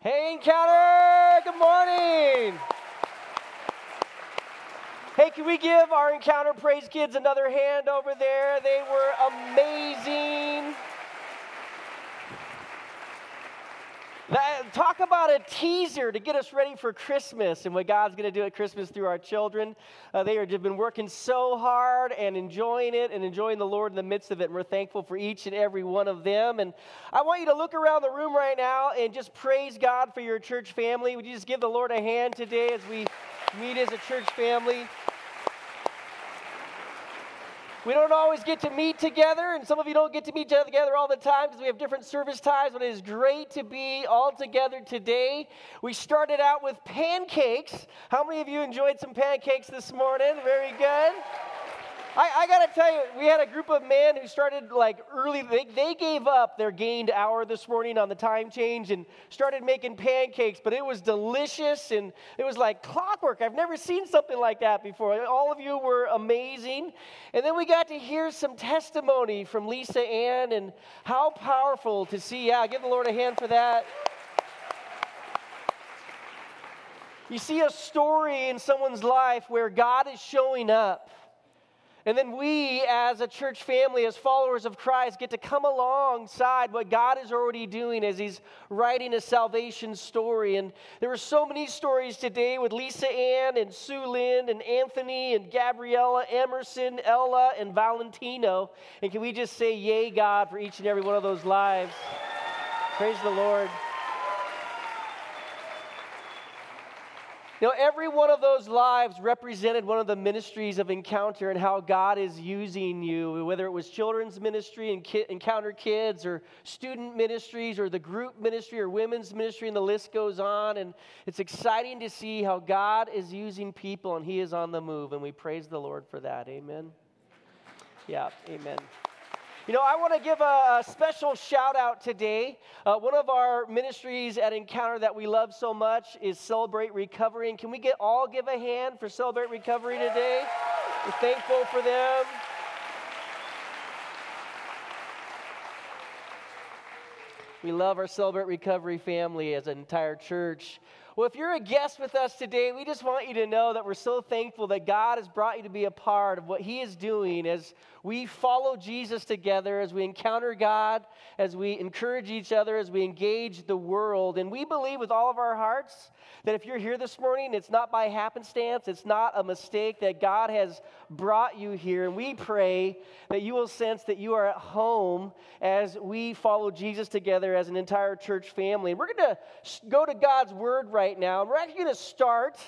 Hey, Encounter! Good morning! Hey, can we give our Encounter Praise Kids another hand over there? They were amazing. That, talk about a teaser to get us ready for Christmas and what God's going to do at Christmas through our children. Uh, they have been working so hard and enjoying it and enjoying the Lord in the midst of it. And we're thankful for each and every one of them. And I want you to look around the room right now and just praise God for your church family. Would you just give the Lord a hand today as we meet as a church family? We don't always get to meet together, and some of you don't get to meet together all the time because we have different service times, but it is great to be all together today. We started out with pancakes. How many of you enjoyed some pancakes this morning? Very good. I, I got to tell you, we had a group of men who started like early. They, they gave up their gained hour this morning on the time change and started making pancakes, but it was delicious and it was like clockwork. I've never seen something like that before. All of you were amazing. And then we got to hear some testimony from Lisa Ann and how powerful to see. Yeah, give the Lord a hand for that. You see a story in someone's life where God is showing up and then we, as a church family, as followers of Christ, get to come alongside what God is already doing as He's writing a salvation story. And there were so many stories today with Lisa Ann and Sue Lynn and Anthony and Gabriella, Emerson, Ella, and Valentino. And can we just say, Yay, God, for each and every one of those lives? Praise the Lord. Know, every one of those lives represented one of the ministries of Encounter and how God is using you, whether it was children's ministry and ki- Encounter Kids or student ministries or the group ministry or women's ministry, and the list goes on. And it's exciting to see how God is using people and He is on the move. And we praise the Lord for that. Amen. Yeah, amen. You know, I want to give a, a, special shout out today. Uh, one of our ministries at Encounter that we love so much is Celebrate Recovery. And can we get all give a hand for Celebrate Recovery today? We're thankful for them. We love our Celebrate Recovery family as an entire church. Well, if you're a guest with us today, we just want you to know that we're so thankful that God has brought you to be a part of what He is doing as we follow Jesus together, as we encounter God, as we encourage each other, as we engage the world. And we believe with all of our hearts that if you're here this morning, it's not by happenstance, it's not a mistake, that God has brought you here. And we pray that you will sense that you are at home as we follow Jesus together as an entire church family. We're going to go to God's Word right now. And we're actually going to start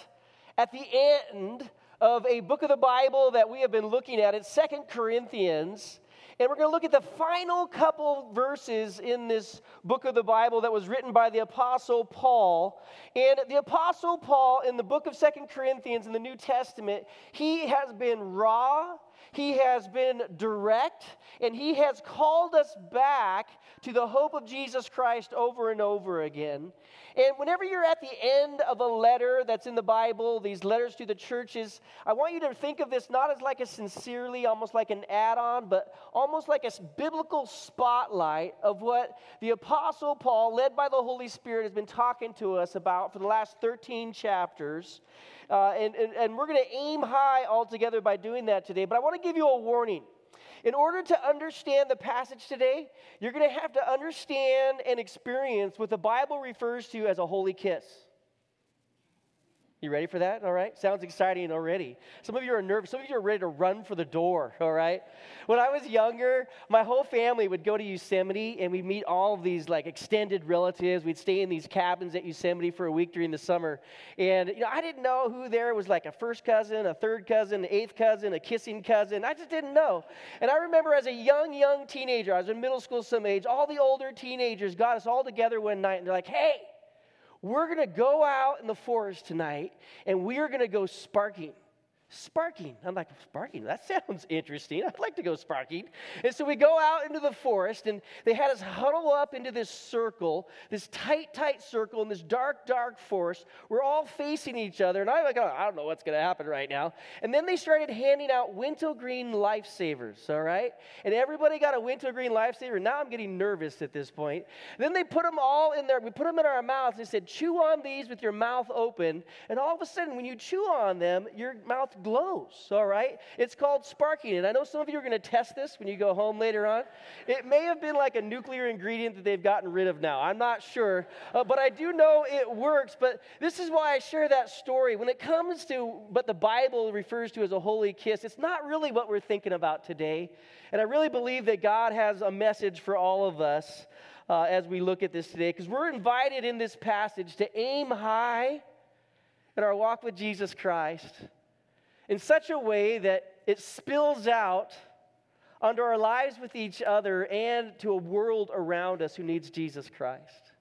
at the end of a book of the Bible that we have been looking at. It's Second Corinthians. And we're going to look at the final couple verses in this book of the Bible that was written by the Apostle Paul. And the Apostle Paul, in the book of Second Corinthians in the New Testament, he has been raw, he has been direct, and he has called us back to the hope of Jesus Christ over and over again. And whenever you're at the end of a letter that's in the Bible, these letters to the churches, I want you to think of this not as like a sincerely, almost like an add on, but almost like a biblical spotlight of what the Apostle Paul, led by the Holy Spirit, has been talking to us about for the last 13 chapters. Uh, and, and, and we're going to aim high altogether by doing that today. But I want to give you a warning. In order to understand the passage today, you're going to have to understand and experience what the Bible refers to as a holy kiss. You ready for that? All right. Sounds exciting already. Some of you are nervous. Some of you are ready to run for the door. All right. When I was younger, my whole family would go to Yosemite and we'd meet all of these like extended relatives. We'd stay in these cabins at Yosemite for a week during the summer. And, you know, I didn't know who there was like a first cousin, a third cousin, an eighth cousin, a kissing cousin. I just didn't know. And I remember as a young, young teenager, I was in middle school some age, all the older teenagers got us all together one night and they're like, hey, we're going to go out in the forest tonight and we are going to go sparking. Sparking. I'm like, sparking? That sounds interesting. I'd like to go sparking. And so we go out into the forest, and they had us huddle up into this circle, this tight, tight circle in this dark, dark forest. We're all facing each other, and I'm like, oh, I don't know what's going to happen right now. And then they started handing out wintergreen lifesavers, all right? And everybody got a wintergreen lifesaver. Now I'm getting nervous at this point. Then they put them all in there. We put them in our mouths. They said, chew on these with your mouth open. And all of a sudden, when you chew on them, your mouth glows, all right? It's called sparking. And I know some of you are going to test this when you go home later on. It may have been like a nuclear ingredient that they've gotten rid of now. I'm not sure. Uh, but I do know it works. But this is why I share that story. When it comes to what the Bible refers to as a holy kiss, it's not really what we're thinking about today. And I really believe that God has a message for all of us. Uh, as we look at this today, because we're invited in this passage to aim high in our walk with Jesus Christ in such a way that it spills out onto our lives with each other and to a world around us who needs Jesus Christ.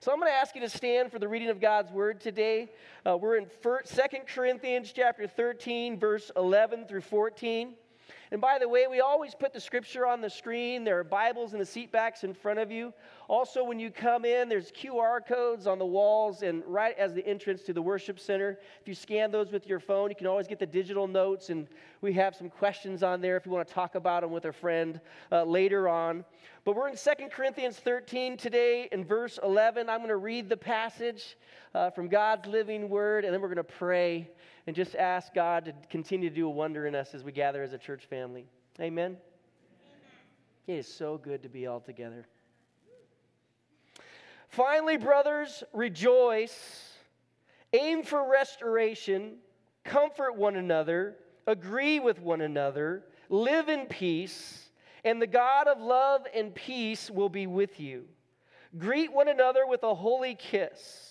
So I'm going to ask you to stand for the reading of God's word today. Uh, we're in 2 Corinthians chapter 13, verse 11 through 14. And by the way, we always put the scripture on the screen. There are Bibles in the seat backs in front of you. Also, when you come in, there's QR codes on the walls and right as the entrance to the worship center. If you scan those with your phone, you can always get the digital notes, and we have some questions on there if you want to talk about them with a friend uh, later on. But we're in 2 Corinthians 13 today in verse 11. I'm going to read the passage uh, from God's living word, and then we're going to pray and just ask God to continue to do a wonder in us as we gather as a church family. Amen. Amen. It is so good to be all together. Finally, brothers, rejoice, aim for restoration, comfort one another, agree with one another, live in peace, and the God of love and peace will be with you. Greet one another with a holy kiss.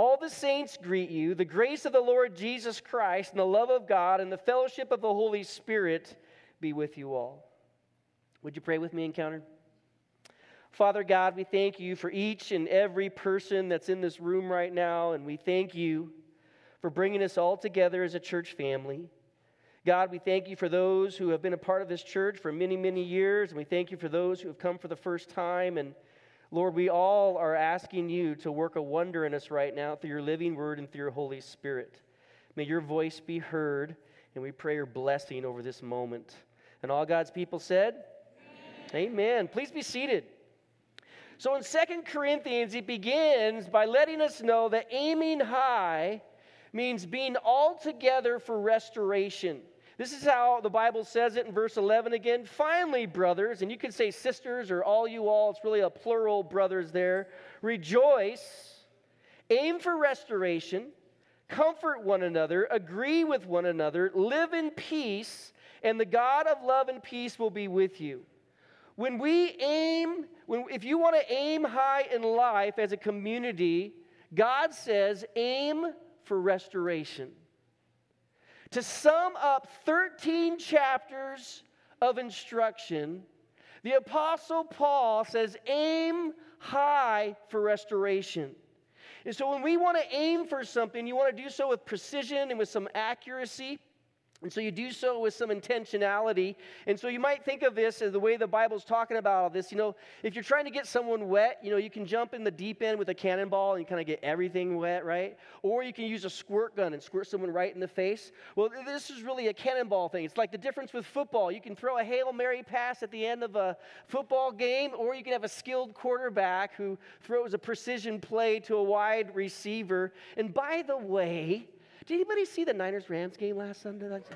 All the saints greet you. The grace of the Lord Jesus Christ and the love of God and the fellowship of the Holy Spirit be with you all. Would you pray with me, Encounter? Father God, we thank you for each and every person that's in this room right now, and we thank you for bringing us all together as a church family. God, we thank you for those who have been a part of this church for many, many years, and we thank you for those who have come for the first time. And Lord, we all are asking you to work a wonder in us right now through your living word and through your Holy Spirit. May your voice be heard, and we pray your blessing over this moment. And all God's people said, Amen. Amen. Please be seated. So in Second Corinthians, it begins by letting us know that aiming high means being all together for restoration. This is how the Bible says it in verse 11 again. Finally, brothers, and you can say sisters or all you all, it's really a plural brothers there. Rejoice, aim for restoration, comfort one another, agree with one another, live in peace, and the God of love and peace will be with you. When we aim, when, if you want to aim high in life as a community, God says aim for restoration. To sum up 13 chapters of instruction, the Apostle Paul says, aim high for restoration. And so when we want to aim for something, you want to do so with precision and with some accuracy. And so you do so with some intentionality. And so you might think of this as the way the Bible's talking about all this. You know, if you're trying to get someone wet, you know, you can jump in the deep end with a cannonball and kind of get everything wet, right? Or you can use a squirt gun and squirt someone right in the face. Well, this is really a cannonball thing. It's like the difference with football. You can throw a Hail Mary pass at the end of a football game, or you can have a skilled quarterback who throws a precision play to a wide receiver. And by the way, did anybody see the Niners Rams game last Sunday?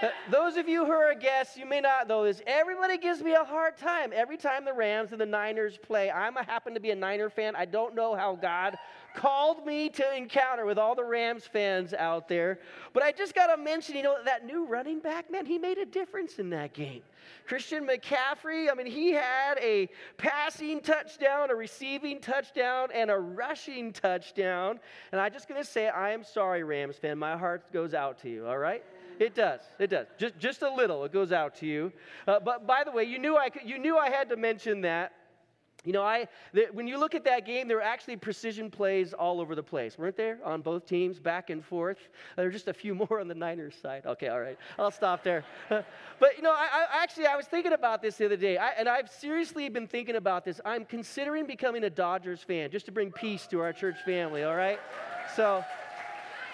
Uh, those of you who are guests, you may not know this. Everybody gives me a hard time every time the Rams and the Niners play. I am happen to be a Niner fan. I don't know how God called me to encounter with all the Rams fans out there. But I just got to mention, you know, that new running back, man, he made a difference in that game. Christian McCaffrey, I mean, he had a passing touchdown, a receiving touchdown, and a rushing touchdown. And I'm just going to say, I am sorry, Rams fan. My heart goes out to you, all right? It does. It does. Just, just a little. It goes out to you. Uh, but by the way, you knew I, could, you knew I had to mention that You know, I when you look at that game, there were actually precision plays all over the place, weren't there? On both teams, back and forth. There were just a few more on the Niners side. Okay, all right, I'll stop there. but you know, I, I, actually I was thinking about this the other day, I, and I've seriously been thinking about this. I'm considering becoming a Dodgers fan just to bring peace to our church family. All right, so.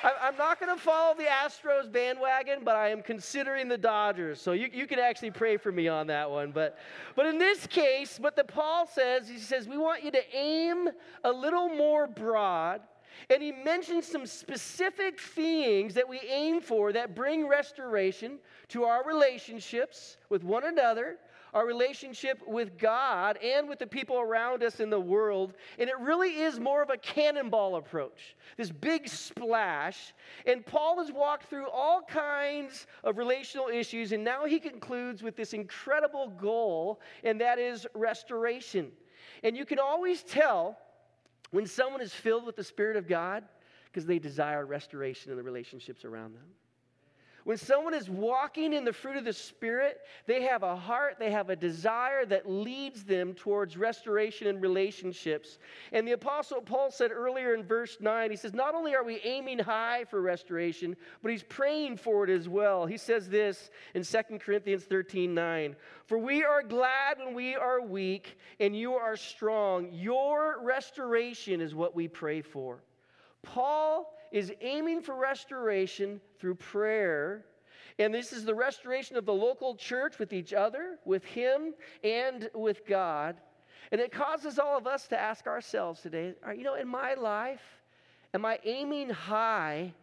I'm not going to follow the Astros bandwagon, but I am considering the Dodgers. So you, you can actually pray for me on that one. But, but in this case, what the Paul says, he says, we want you to aim a little more broad. And he mentions some specific things that we aim for that bring restoration to our relationships with one another, our relationship with God and with the people around us in the world. And it really is more of a cannonball approach, this big splash. And Paul has walked through all kinds of relational issues, and now he concludes with this incredible goal, and that is restoration. And you can always tell when someone is filled with the Spirit of God because they desire restoration in the relationships around them. When someone is walking in the fruit of the Spirit, they have a heart, they have a desire that leads them towards restoration and relationships. And the Apostle Paul said earlier in verse 9, he says, Not only are we aiming high for restoration, but he's praying for it as well. He says this in 2 Corinthians 13 9, For we are glad when we are weak and you are strong. Your restoration is what we pray for. Paul is aiming for restoration through prayer. And this is the restoration of the local church with each other, with Him, and with God. And it causes all of us to ask ourselves today, you know, in my life, am I aiming high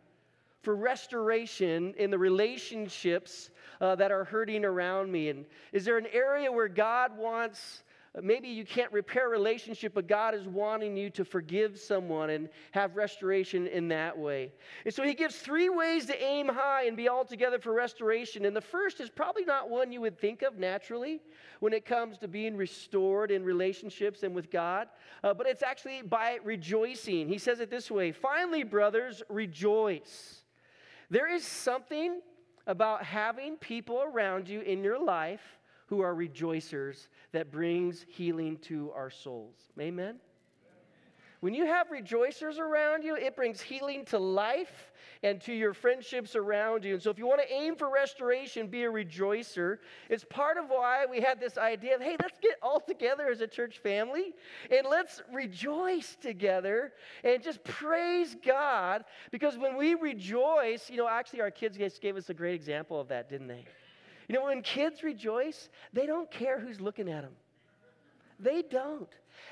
for restoration in the relationships uh, that are hurting around me? And is there an area where God wants Maybe you can't repair a relationship, but God is wanting you to forgive someone and have restoration in that way. And so he gives three ways to aim high and be all together for restoration. And the first is probably not one you would think of naturally when it comes to being restored in relationships and with God, uh, but it's actually by rejoicing. He says it this way Finally, brothers, rejoice. There is something about having people around you in your life who are rejoicers that brings healing to our souls. Amen? When you have rejoicers around you, it brings healing to life and to your friendships around you. And so, if you want to aim for restoration, be a rejoicer. It's part of why we had this idea of, hey, let's get all together as a church family and let's rejoice together and just praise God. Because when we rejoice, you know, actually, our kids gave us a great example of that, didn't they? You know, when kids rejoice, they don't care who's looking at them. They don't.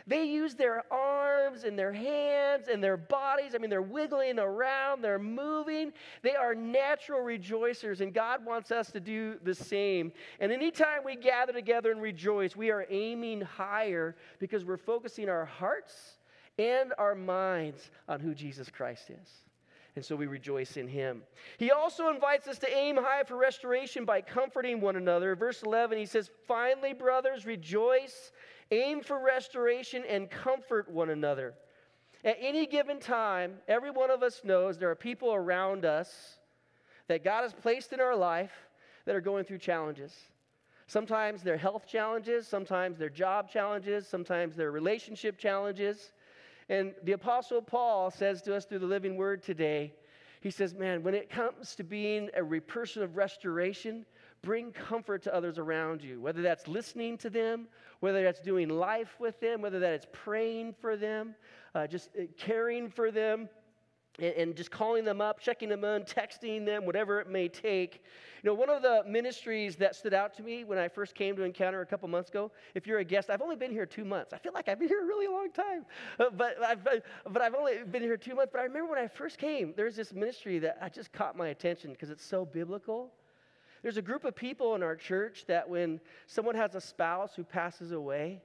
They use their arms and their hands and their bodies. I mean, they're wiggling around, they're moving. They are natural rejoicers, and God wants us to do the same. And anytime we gather together and rejoice, we are aiming higher because we're focusing our hearts and our minds on who Jesus Christ is and so we rejoice in him. He also invites us to aim high for restoration by comforting one another. Verse 11, he says, Finally, brothers, rejoice, aim for restoration, and comfort one another. At any given time, every one of us knows there are people around us that God has placed in our life that are going through challenges. Sometimes they're health challenges, sometimes they're job challenges, sometimes they're relationship challenges. And the Apostle Paul says to us through the living word today, he says, Man, when it comes to being a person of restoration, bring comfort to others around you, whether that's listening to them, whether that's doing life with them, whether that is praying for them, uh, just uh, caring for them and, and just calling them up, checking them in, texting them, whatever it may take. You know, one of the ministries that stood out to me when I first came to Encounter a couple months ago, if you're a guest, I've only been here two months. I feel like I've been here a really long time, uh, but, I've, but I've only been here two months. But I remember when I first came, there's this ministry that I just caught my attention because it's so biblical. There's a group of people in our church that when someone has a spouse who passes away,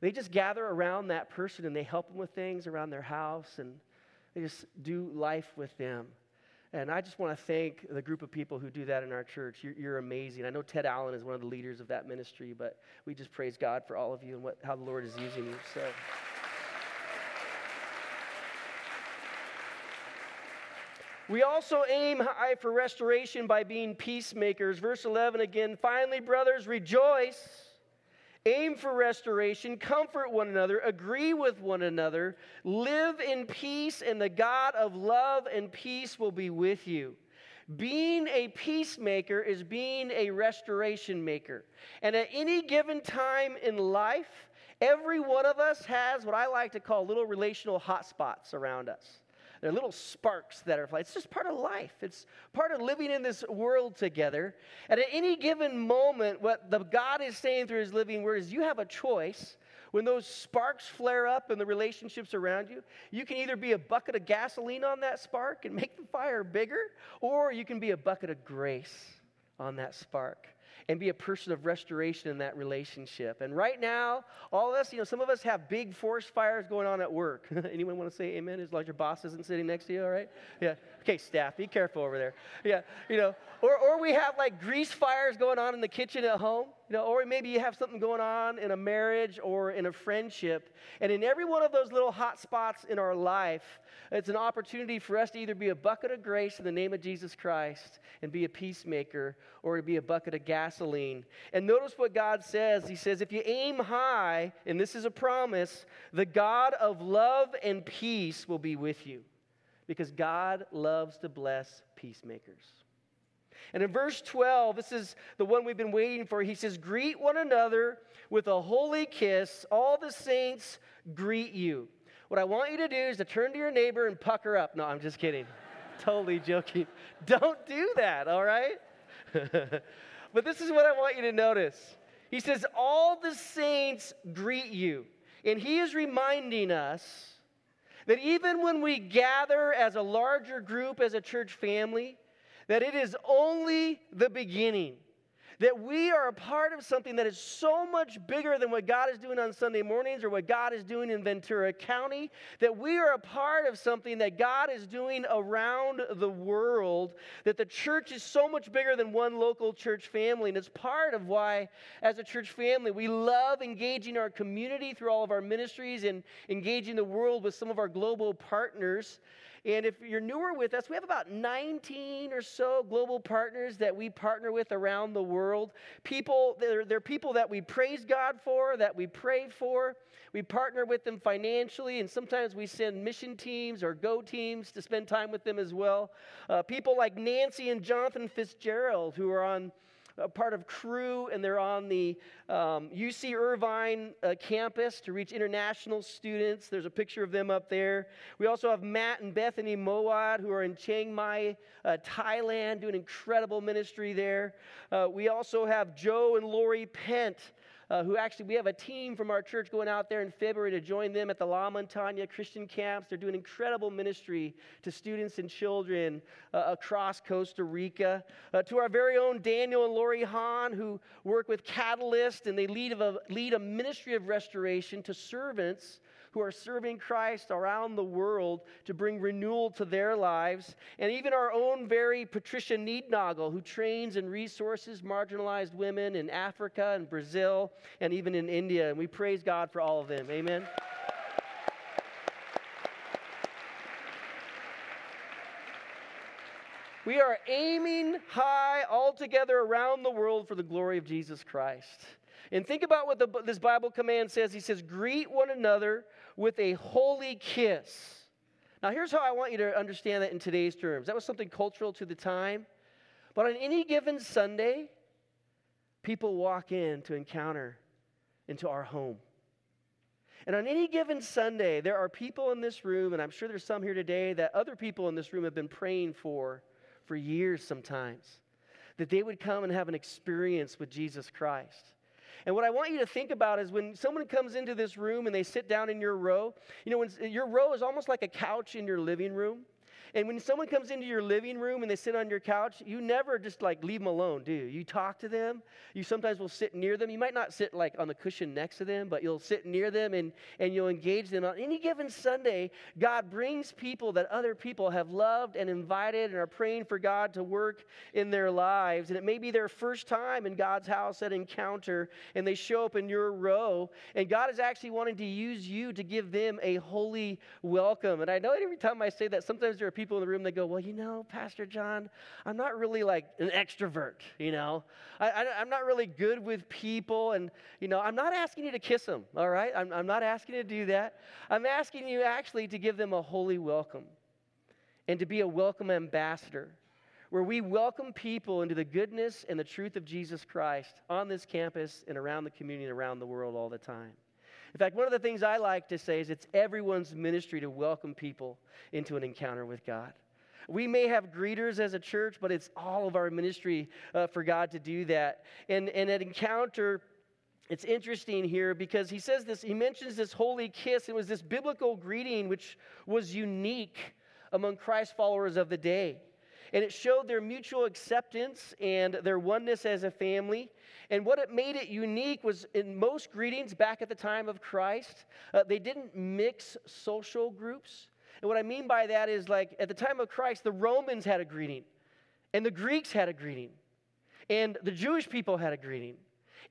they just gather around that person and they help them with things around their house and just do life with them. And I just want to thank the group of people who do that in our church. You're, you're, amazing. I know Ted Allen is one of the leaders of that ministry, but we just praise God for all of you and what, how the Lord is using you. So. We also aim high for restoration by being peacemakers. Verse 11 again finally, brothers, rejoice. Aim for restoration, comfort one another, agree with one another, live in peace, and the God of love and peace will be with you. Being a peacemaker is being a restoration maker. And at any given time in life, every one of us has what I like to call little relational hotspots around us. They're little sparks that are, flying. it's just part of life. It's part of living in this world together. And at any given moment, what the God is saying through his living word is you have a choice. When those sparks flare up in the relationships around you, you can either be a bucket of gasoline on that spark and make the fire bigger, or you can be a bucket of grace on that spark and be a person of restoration in that relationship. And right now, all of us, you know, some of us have big forest fires going on at work. Anyone want to say amen as long as your boss isn't sitting next to you, all right? Yeah. Okay, staff, be careful over there. Yeah, you know, or, or we have like grease fires going on in the kitchen at home, you know, or maybe you have something going on in a marriage or in a friendship. And in every one of those little hot spots in our life, it's an opportunity for us to either be a bucket of grace in the name of Jesus Christ and be a peacemaker or to be a bucket of gasoline. And notice what God says. He says, if you aim high, and this is a promise, the God of love and peace will be with you because God loves to bless peacemakers. And in verse 12, this is the one we've been waiting for. He says, Greet one another with a holy kiss. All the saints greet you. What I want you to do is to turn to your neighbor and pucker up. No, I'm just kidding. totally joking. Don't do that, all right? but this is what I want you to notice. He says, All the saints greet you. And he is reminding us that even when we gather as a larger group, as a church family, that it is only the beginning that we are a part of something that is so much bigger than what God is doing on Sunday mornings or what God is doing in Ventura County, that we are a part of something that God is doing around the world, that the church is so much bigger than one local church family. And it's part of why, as a church family, we love engaging our community through all of our ministries and engaging the world with some of our global partners. And if you're newer with us, we have about 19 or so global partners that we partner with around the world. People, they're, they're people that we praise God for, that we pray for. We partner with them financially, and sometimes we send mission teams or go teams to spend time with them as well. Uh, people like Nancy and Jonathan Fitzgerald, who are on a part of Cru, and they're on the um, UC Irvine uh, campus to reach international students. There's a picture of them up there. We also have Matt and Bethany Moad, who are in Chiang Mai, uh, Thailand, doing incredible ministry there. Uh, we also have Joe and Lori Pent uh, who actually, we have a team from our church going out there in February to join them at the La Montaña Christian camps. They're doing incredible ministry to students and children uh, across Costa Rica. Uh, to our very own Daniel and Lori Hahn, who work with Catalyst and they lead a, lead a ministry of restoration to servants who are serving Christ around the world to bring renewal to their lives. And even our own very Patricia Neednagel, who trains and resources marginalized women in Africa and Brazil and even in India. And we praise God for all of them. Amen. We are aiming high all together around the world for the glory of Jesus Christ. And think about what the, this Bible command says. He says, Greet one another with a holy kiss. Now, here's how I want you to understand that in today's terms. That was something cultural to the time. But on any given Sunday, people walk in to encounter into our home. And on any given Sunday, there are people in this room, and I'm sure there's some here today that other people in this room have been praying for for years sometimes, that they would come and have an experience with Jesus Christ. And what I want you to think about is when someone comes into this room and they sit down in your row, you know, your row is almost like a couch in your living room. And when someone comes into your living room and they sit on your couch, you never just like leave them alone, do you? You talk to them. You sometimes will sit near them. You might not sit like on the cushion next to them, but you'll sit near them and, and you'll engage them. On any given Sunday, God brings people that other people have loved and invited and are praying for God to work in their lives. And it may be their first time in God's house at encounter, and they show up in your row. And God is actually wanting to use you to give them a holy welcome. And I know every time I say that, sometimes there are people in the room that go, Well, you know, Pastor John, I'm not really like an extrovert, you know? I, am not really good with people, and, you know, I'm not asking you to kiss them, all right? I'm, I'm not asking you to do that. I'm asking you actually to give them a holy welcome and to be a welcome ambassador where we welcome people into the goodness and the truth of Jesus Christ on this campus and around the community and around the world all the time. In fact, one of the things I like to say is it's everyone's ministry to welcome people into an encounter with God. We may have greeters as a church, but it's all of our ministry uh, for God to do that. And, and at Encounter, it's interesting here because he says this, he mentions this holy kiss. It was this biblical greeting which was unique among Christ followers of the day. And it showed their mutual acceptance and their oneness as a family. And what it made it unique was in most greetings back at the time of Christ, uh, they didn't mix social groups. And what I mean by that is like at the time of Christ, the Romans had a greeting, and the Greeks had a greeting, and the Jewish people had a greeting.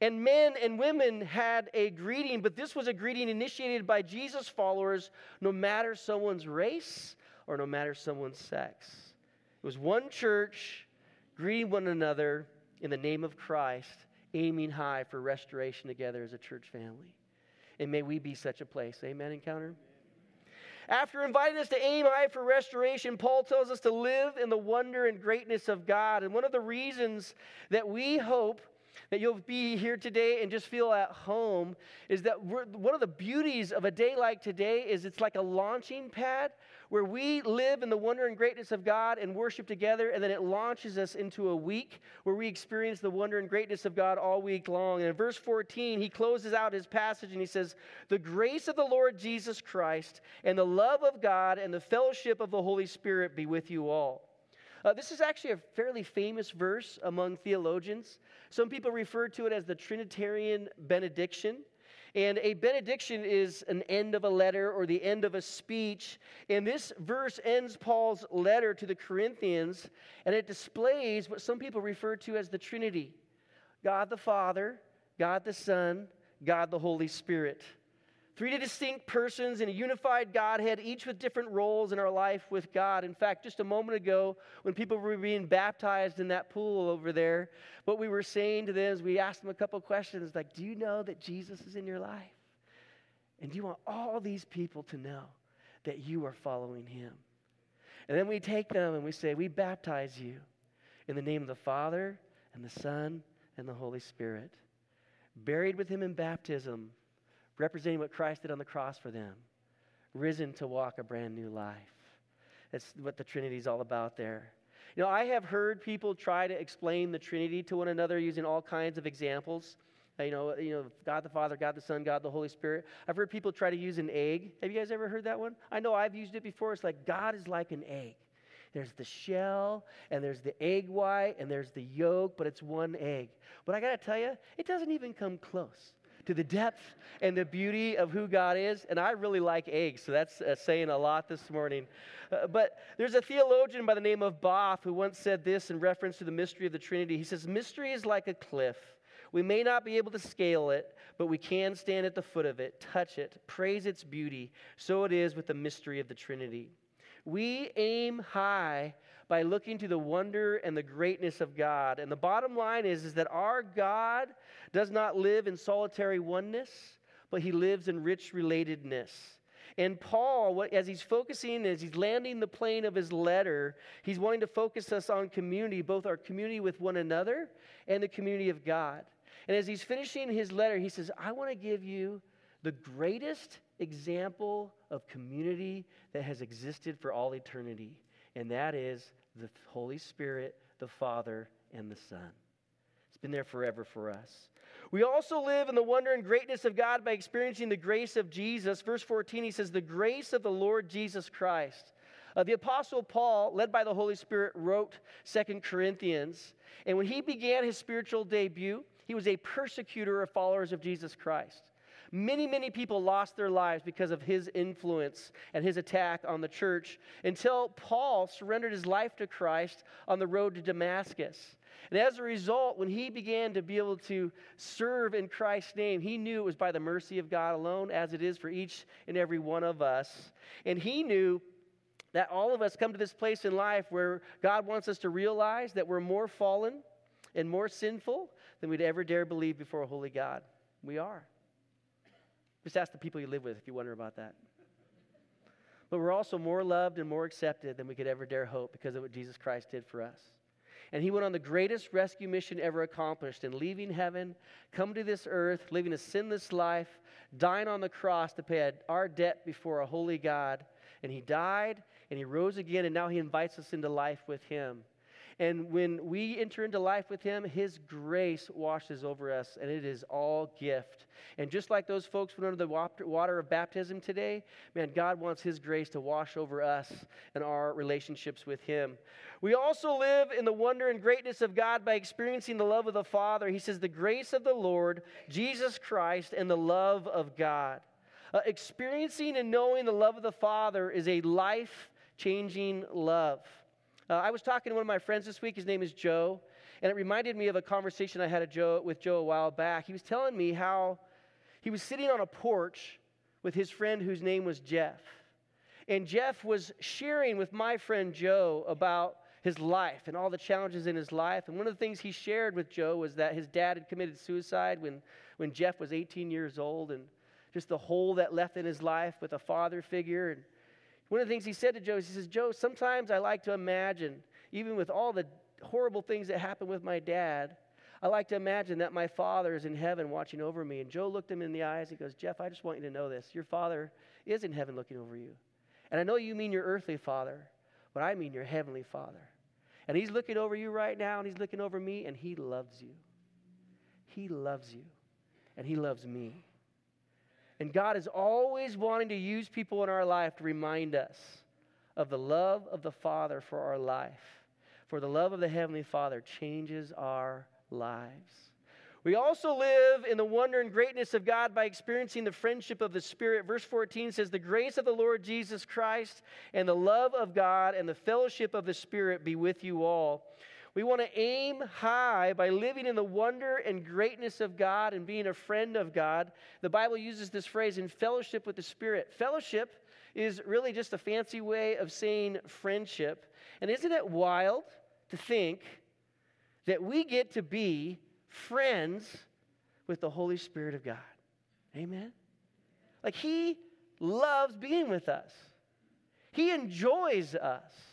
And men and women had a greeting, but this was a greeting initiated by Jesus followers no matter someone's race or no matter someone's sex. It was one church greeting one another in the name of Christ, aiming high for restoration together as a church family. And may we be such a place. Amen, encounter? After inviting us to aim high for restoration, Paul tells us to live in the wonder and greatness of God. And one of the reasons that we hope that you'll be here today and just feel at home is that one of the beauties of a day like today is it's like a launching pad where we live in the wonder and greatness of God and worship together, and then it launches us into a week where we experience the wonder and greatness of God all week long. And in verse 14, he closes out his passage and he says, The grace of the Lord Jesus Christ and the love of God and the fellowship of the Holy Spirit be with you all. Uh, this is actually a fairly famous verse among theologians. Some people refer to it as the Trinitarian benediction. And a benediction is an end of a letter or the end of a speech. And this verse ends Paul's letter to the Corinthians, and it displays what some people refer to as the Trinity God the Father, God the Son, God the Holy Spirit. Three distinct persons in a unified Godhead, each with different roles in our life with God. In fact, just a moment ago, when people were being baptized in that pool over there, what we were saying to them is we asked them a couple questions like, Do you know that Jesus is in your life? And do you want all these people to know that you are following him? And then we take them and we say, We baptize you in the name of the Father and the Son and the Holy Spirit, buried with him in baptism representing what Christ did on the cross for them, risen to walk a brand new life. That's what the Trinity is all about there. You know, I have heard people try to explain the Trinity to one another using all kinds of examples. Uh, you know, you know, God the Father, God the Son, God the Holy Spirit. I've heard people try to use an egg. Have you guys ever heard that one? I know I've used it before. It's like God is like an egg. There's the shell, and there's the egg white, and there's the yolk, but it's one egg. But I got to tell you, it doesn't even come close to the depth and the beauty of who God is. And I really like eggs, so that's uh, saying a lot this morning. Uh, but there's a theologian by the name of Boff who once said this in reference to the mystery of the Trinity. He says, Mystery is like a cliff. We may not be able to scale it, but we can stand at the foot of it, touch it, praise its beauty. So it is with the mystery of the Trinity. We aim high by looking to the wonder and the greatness of God. And the bottom line is, is that our God does not live in solitary oneness, but he lives in rich relatedness. And Paul, as he's focusing, as he's landing the plane of his letter, he's wanting to focus us on community, both our community with one another and the community of God. And as he's finishing his letter, he says, I want to give you the greatest example of community that has existed for all eternity, and that is the Holy Spirit, the Father, and the Son. It's been there forever for us. We also live in the wonder and greatness of God by experiencing the grace of Jesus. Verse 14, he says, The grace of the Lord Jesus Christ. Uh, the Apostle Paul, led by the Holy Spirit, wrote Second Corinthians. And when he began his spiritual debut, he was a persecutor of followers of Jesus Christ. Many, many people lost their lives because of his influence and his attack on the church until Paul surrendered his life to Christ on the road to Damascus. And as a result, when he began to be able to serve in Christ's name, he knew it was by the mercy of God alone, as it is for each and every one of us. And he knew that all of us come to this place in life where God wants us to realize that we're more fallen and more sinful than we'd ever dare believe before a holy God. We are. Just ask the people you live with if you wonder about that. But we're also more loved and more accepted than we could ever dare hope because of what Jesus Christ did for us. And he went on the greatest rescue mission ever accomplished in leaving heaven, come to this earth, living a sinless life, dying on the cross to pay our debt before a holy God. And he died and he rose again, and now he invites us into life with him. And when we enter into life with Him, His grace washes over us, and it is all gift. And just like those folks went under the water of baptism today, man, God wants His grace to wash over us and our relationships with Him. We also live in the wonder and greatness of God by experiencing the love of the Father. He says, the grace of the Lord, Jesus Christ, and the love of God. Uh, experiencing and knowing the love of the Father is a life changing love. Uh, I was talking to one of my friends this week. His name is Joe. And it reminded me of a conversation I had Joe, with Joe a while back. He was telling me how he was sitting on a porch with his friend whose name was Jeff. And Jeff was sharing with my friend Joe about his life and all the challenges in his life. And one of the things he shared with Joe was that his dad had committed suicide when, when Jeff was 18 years old and just the hole that left in his life with a father figure. And one of the things he said to Joe is, he says, Joe, sometimes I like to imagine, even with all the horrible things that happened with my dad, I like to imagine that my father is in heaven watching over me. And Joe looked him in the eyes. He goes, Jeff, I just want you to know this. Your father is in heaven looking over you. And I know you mean your earthly father, but I mean your heavenly father. And he's looking over you right now, and he's looking over me, and he loves you. He loves you, and he loves me. And God is always wanting to use people in our life to remind us of the love of the Father for our life. For the love of the Heavenly Father changes our lives. We also live in the wonder and greatness of God by experiencing the friendship of the Spirit. Verse 14 says, The grace of the Lord Jesus Christ and the love of God and the fellowship of the Spirit be with you all. We want to aim high by living in the wonder and greatness of God and being a friend of God. The Bible uses this phrase in fellowship with the Spirit. Fellowship is really just a fancy way of saying friendship. And isn't it wild to think that we get to be friends with the Holy Spirit of God? Amen? Like, He loves being with us, He enjoys us.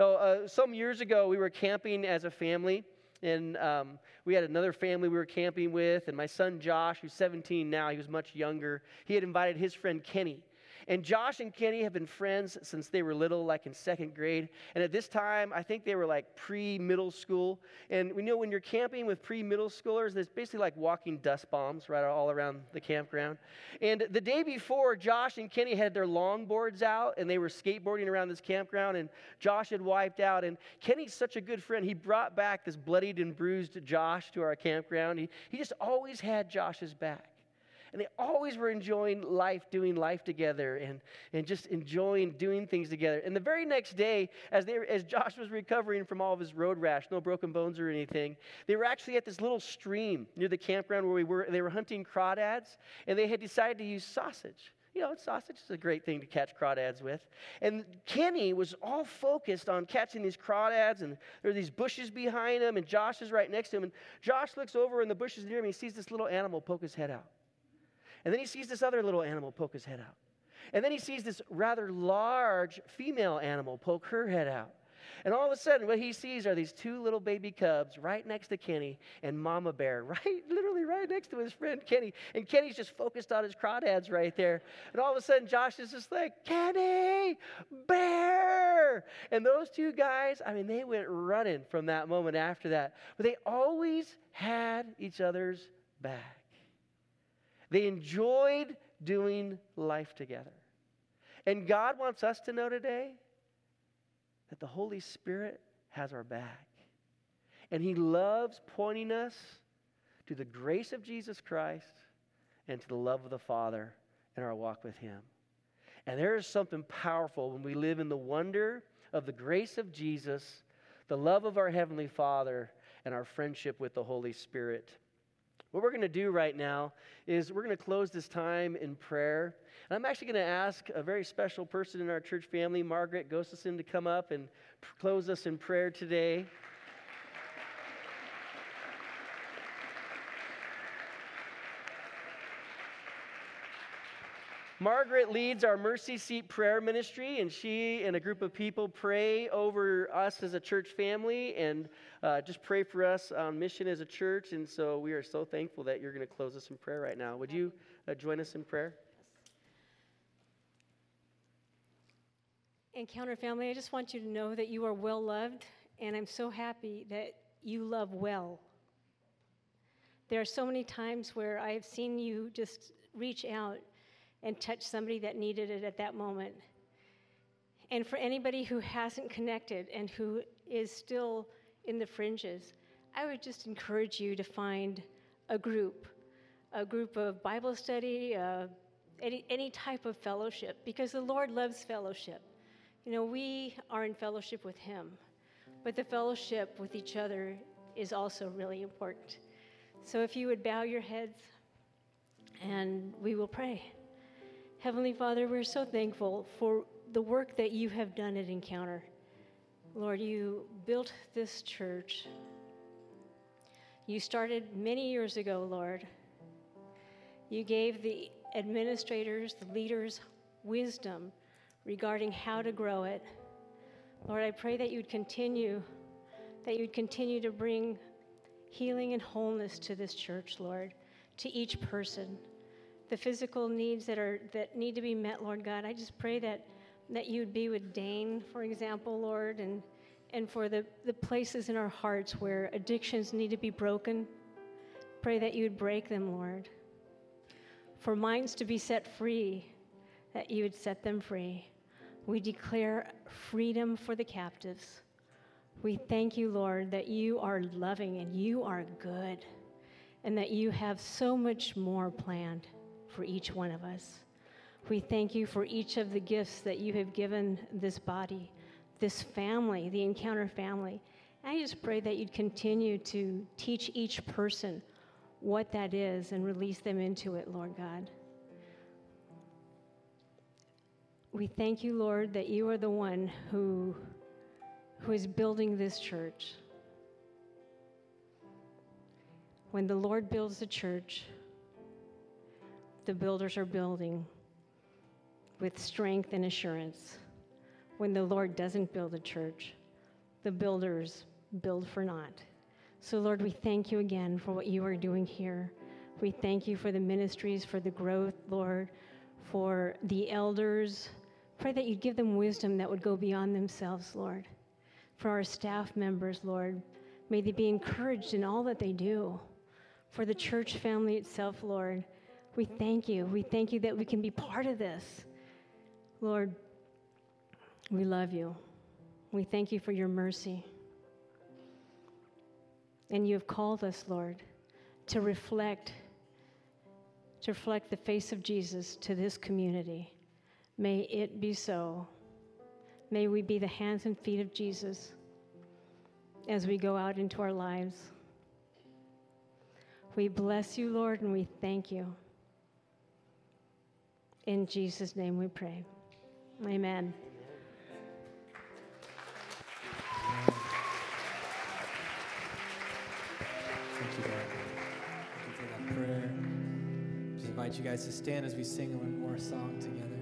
Know, uh, some years ago, we were camping as a family, and um, we had another family we were camping with, and my son Josh, who's 17 now, he was much younger, he had invited his friend Kenny and Josh and Kenny have been friends since they were little, like in second grade. And at this time, I think they were like pre middle school. And we know when you're camping with pre middle schoolers, it's basically like walking dust bombs right all around the campground. And the day before, Josh and Kenny had their longboards out and they were skateboarding around this campground. And Josh had wiped out. And Kenny's such a good friend. He brought back this bloodied and bruised Josh to our campground. He, he just always had Josh's back. And they always were enjoying life, doing life together, and, and just enjoying doing things together. And the very next day, as, they, as Josh was recovering from all of his road rash, no broken bones or anything, they were actually at this little stream near the campground where we were. They were hunting crawdads, and they had decided to use sausage. You know, sausage is a great thing to catch crawdads with. And Kenny was all focused on catching these crawdads, and there are these bushes behind him, and Josh is right next to him. And Josh looks over in the bushes near him, and he sees this little animal poke his head out. And then he sees this other little animal poke his head out. And then he sees this rather large female animal poke her head out. And all of a sudden, what he sees are these two little baby cubs right next to Kenny and Mama Bear, right, literally right next to his friend Kenny. And Kenny's just focused on his crawdads right there. And all of a sudden, Josh is just like, Kenny, Bear. And those two guys, I mean, they went running from that moment after that. But they always had each other's back. They enjoyed doing life together. And God wants us to know today that the Holy Spirit has our back. And He loves pointing us to the grace of Jesus Christ and to the love of the Father in our walk with Him. And there is something powerful when we live in the wonder of the grace of Jesus, the love of our Heavenly Father, and our friendship with the Holy Spirit. What we're going to do right now is we're going to close this time in prayer. And I'm actually going to ask a very special person in our church family, Margaret Gustafson, to come up and close us in prayer today. Margaret leads our Mercy Seat prayer ministry, and she and a group of people pray over us as a church family and uh, just pray for us on mission as a church. And so we are so thankful that you're going to close us in prayer right now. Would you uh, join us in prayer? Encounter family, I just want you to know that you are well loved, and I'm so happy that you love well. There are so many times where I have seen you just reach out and touch somebody that needed it at that moment. And for anybody who hasn't connected and who is still in the fringes, I would just encourage you to find a group, a group of Bible study, uh, any, any type of fellowship, because the Lord loves fellowship. You know, we are in fellowship with Him, but the fellowship with each other is also really important. So if you would bow your heads and we will pray. Heavenly Father, we're so thankful for the work that you have done at Encounter. Lord, you built this church. You started many years ago, Lord. You gave the administrators, the leaders, wisdom regarding how to grow it. Lord, I pray that you'd continue, that you'd continue to bring healing and wholeness to this church, Lord, to each person the physical needs that are that need to be met, Lord God. I just pray that that you'd be with Dane, for example, Lord, and and for the, the places in our hearts where addictions need to be broken. Pray that you'd break them, Lord. For minds to be set free, that you would set them free. We declare freedom for the captives. We thank you, Lord, that you are loving and you are good, and that you have so much more planned for each one of us. We thank you for each of the gifts that you have given this body, this family, the Encounter family. I just pray that you'd continue to teach each person what that is and release them into it, Lord God. We thank you, Lord, that you are the one who, who is building this church. When the Lord builds a church, the builders are building with strength and assurance. When the Lord doesn't build a church, the builders build for naught. So, Lord, we thank you again for what you are doing here. We thank you for the ministries, for the growth, Lord, for the elders. Pray that you'd give them wisdom that would go beyond themselves, Lord. For our staff members, Lord, may they be encouraged in all that they do. For the church family itself, Lord, we thank you. We thank you that we can be part of this. Lord, we love you. We thank you for your mercy. And you have called us, Lord, to reflect to reflect the face of Jesus to this community. May it be so. May we be the hands and feet of Jesus as we go out into our lives. We bless you, Lord, and we thank you. In Jesus' name we pray. Amen. Thank you, God. Thank you for that prayer. Just invite you guys to stand as we sing one more song together.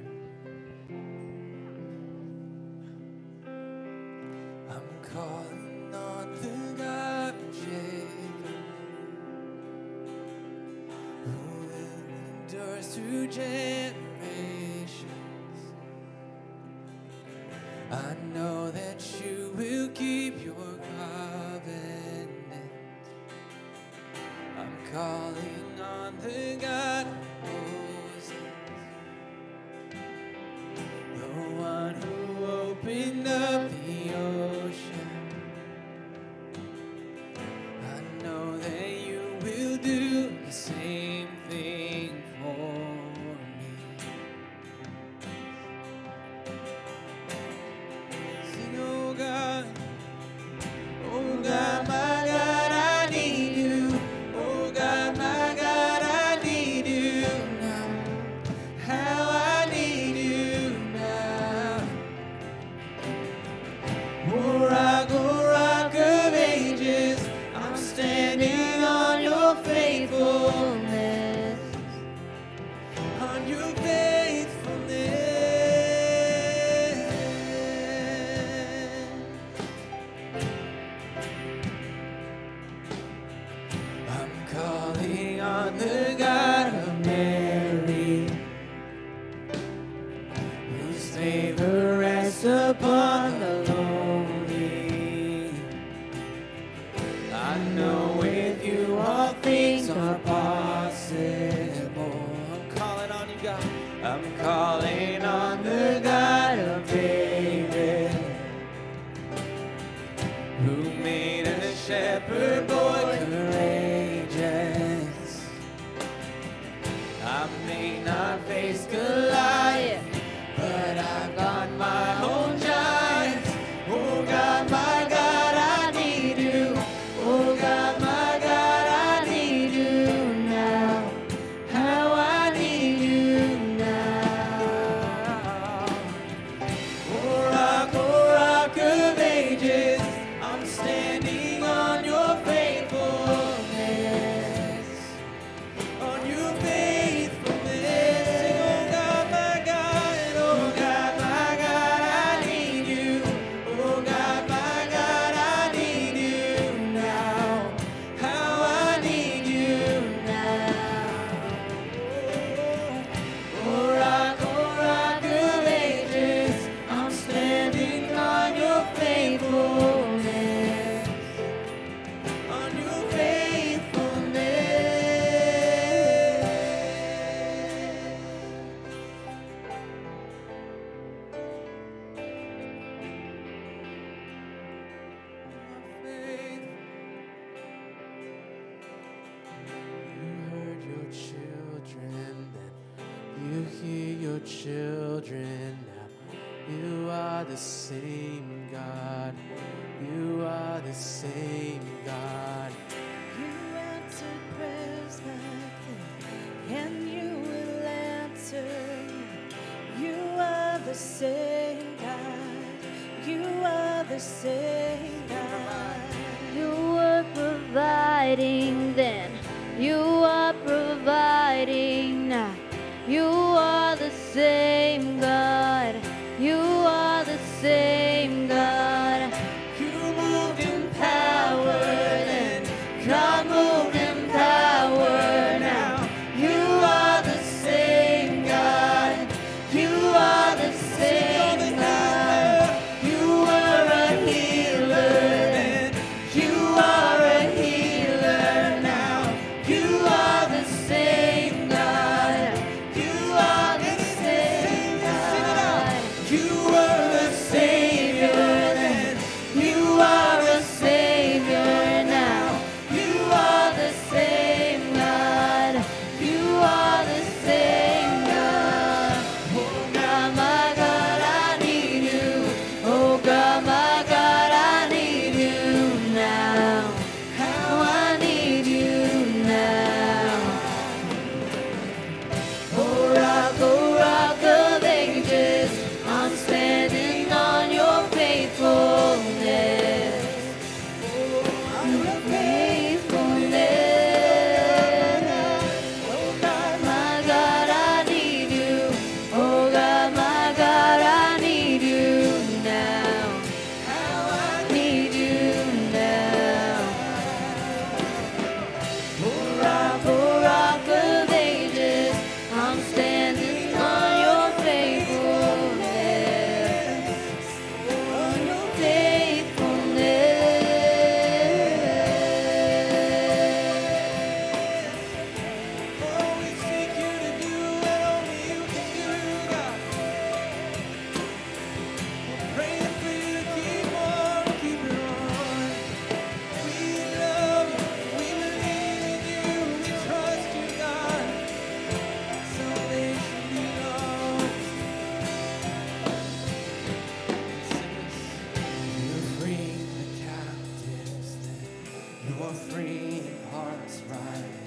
your children now. You are the same God. You are the same God. You answered prayers back then, and you will answer now. You are the same God. You are the same God. You were providing then. You free hearts right.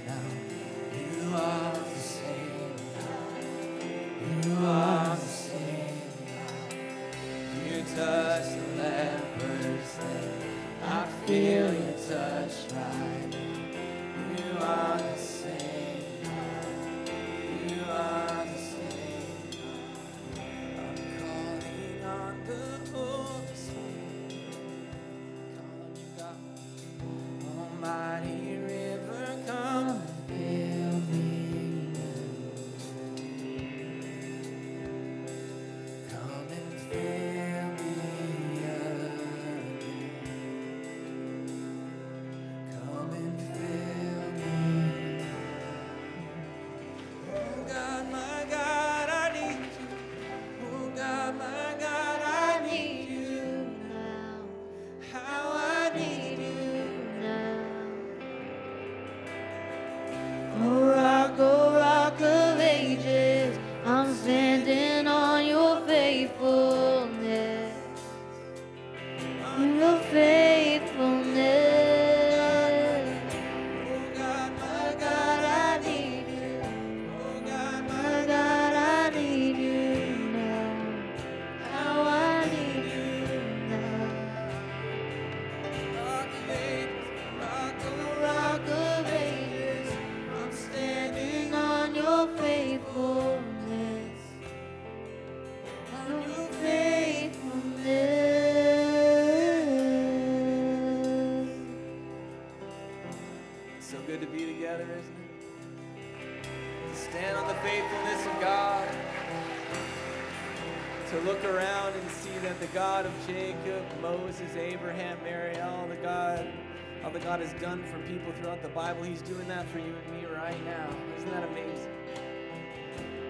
Bible, He's doing that for you and me right now. Isn't that amazing?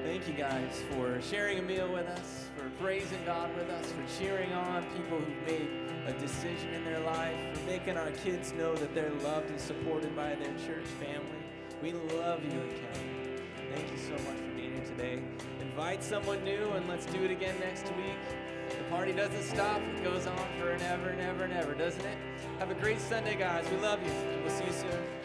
Thank you guys for sharing a meal with us, for praising God with us, for cheering on people who've made a decision in their life, for making our kids know that they're loved and supported by their church family. We love you Calvary. Thank you so much for being here today. Invite someone new and let's do it again next week. The party doesn't stop, it goes on for and ever and ever and ever, doesn't it? Have a great Sunday, guys. We love you. We'll see you soon.